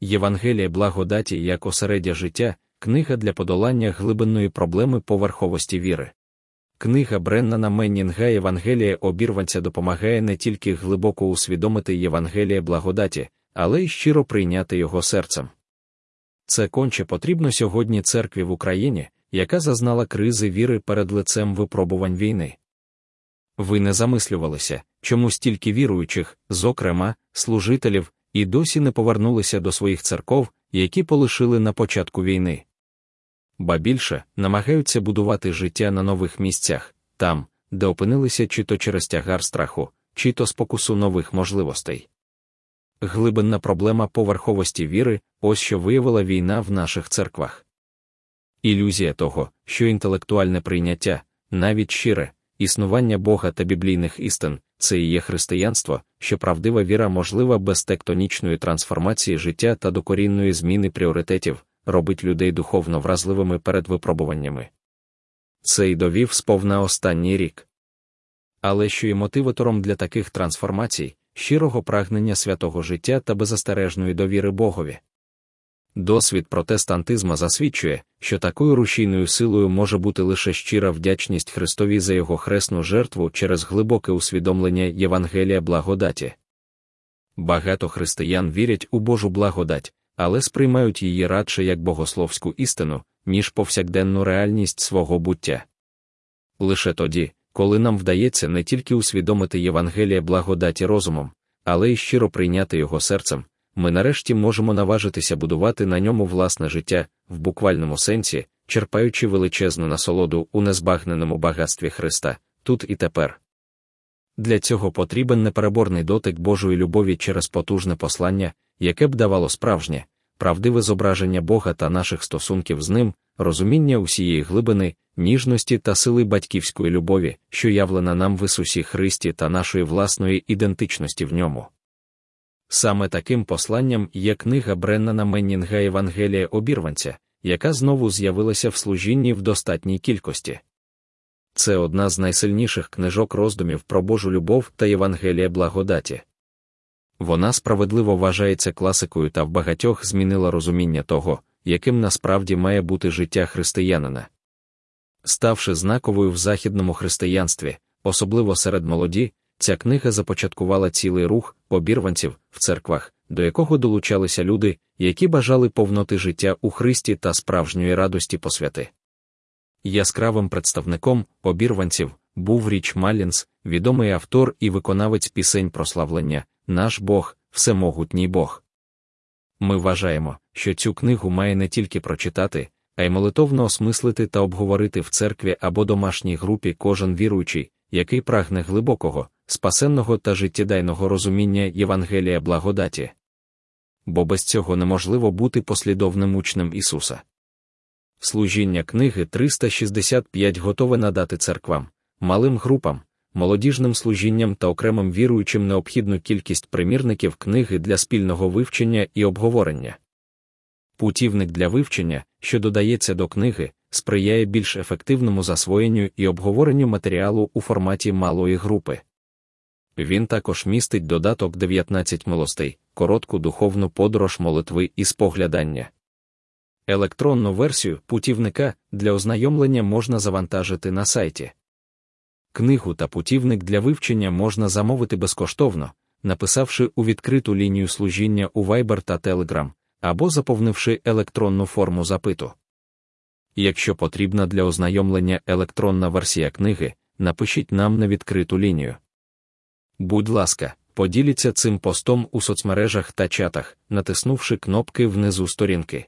Євангелія благодаті як осередя життя, книга для подолання глибинної проблеми поверховості віри. Книга Бреннана Меннінга Євангелія обірванця допомагає не тільки глибоко усвідомити Євангелія благодаті, але й щиро прийняти його серцем. Це конче потрібно сьогодні церкві в Україні, яка зазнала кризи віри перед лицем випробувань війни. Ви не замислювалися, чому стільки віруючих, зокрема, служителів, і досі не повернулися до своїх церков, які полишили на початку війни. Ба більше намагаються будувати життя на нових місцях, там, де опинилися чи то через тягар страху, чи то спокусу нових можливостей. Глибинна проблема поверховості віри ось що виявила війна в наших церквах. Ілюзія того, що інтелектуальне прийняття, навіть щире, існування Бога та біблійних істин це і є християнство, що правдива віра можлива без тектонічної трансформації життя та докорінної зміни пріоритетів, робить людей духовно вразливими перед випробуваннями. Це й довів сповна останній рік. Але що є мотиватором для таких трансформацій, щирого прагнення святого життя та беззастережної довіри Богові. Досвід протестантизма засвідчує, що такою рушійною силою може бути лише щира вдячність Христові за його хресну жертву через глибоке усвідомлення Євангелія благодаті. Багато християн вірять у Божу благодать, але сприймають її радше як богословську істину, ніж повсякденну реальність свого буття. Лише тоді, коли нам вдається не тільки усвідомити Євангелія благодаті розумом, але й щиро прийняти його серцем, ми нарешті можемо наважитися будувати на ньому власне життя, в буквальному сенсі, черпаючи величезну насолоду у незбагненому багатстві Христа, тут і тепер. Для цього потрібен непереборний дотик Божої любові через потужне послання, яке б давало справжнє, правдиве зображення Бога та наших стосунків з ним, розуміння усієї глибини, ніжності та сили батьківської любові, що явлена нам в Ісусі Христі та нашої власної ідентичності в ньому. Саме таким посланням є книга Бреннана Меннінга Євангелія обірванця, яка знову з'явилася в служінні в достатній кількості. Це одна з найсильніших книжок роздумів про Божу любов та Євангелія благодаті. Вона справедливо вважається класикою та в багатьох змінила розуміння того, яким насправді має бути життя християнина. Ставши знаковою в західному християнстві, особливо серед молоді, ця книга започаткувала цілий рух обірванців в церквах, до якого долучалися люди, які бажали повноти життя у Христі та справжньої радості посвяти. Яскравим представником обірванців був Річ Маллінс, відомий автор і виконавець пісень прославлення, наш Бог, всемогутній Бог. Ми вважаємо, що цю книгу має не тільки прочитати, а й молитовно осмислити та обговорити в церкві або домашній групі кожен віруючий, який прагне глибокого, спасенного та життєдайного розуміння Євангелія благодаті. Бо без цього неможливо бути послідовним учнем Ісуса. Служіння книги 365 готове надати церквам, малим групам, молодіжним служінням та окремим віруючим необхідну кількість примірників книги для спільного вивчення і обговорення. Путівник для вивчення, що додається до книги, сприяє більш ефективному засвоєнню і обговоренню матеріалу у форматі малої групи. Він також містить додаток 19 милостей, коротку духовну подорож молитви і споглядання. Електронну версію путівника для ознайомлення можна завантажити на сайті. Книгу та путівник для вивчення можна замовити безкоштовно, написавши у відкриту лінію служіння у Viber та Telegram, або заповнивши електронну форму запиту. Якщо потрібна для ознайомлення електронна версія книги, напишіть нам на відкриту лінію. Будь ласка, поділіться цим постом у соцмережах та чатах, натиснувши кнопки внизу сторінки.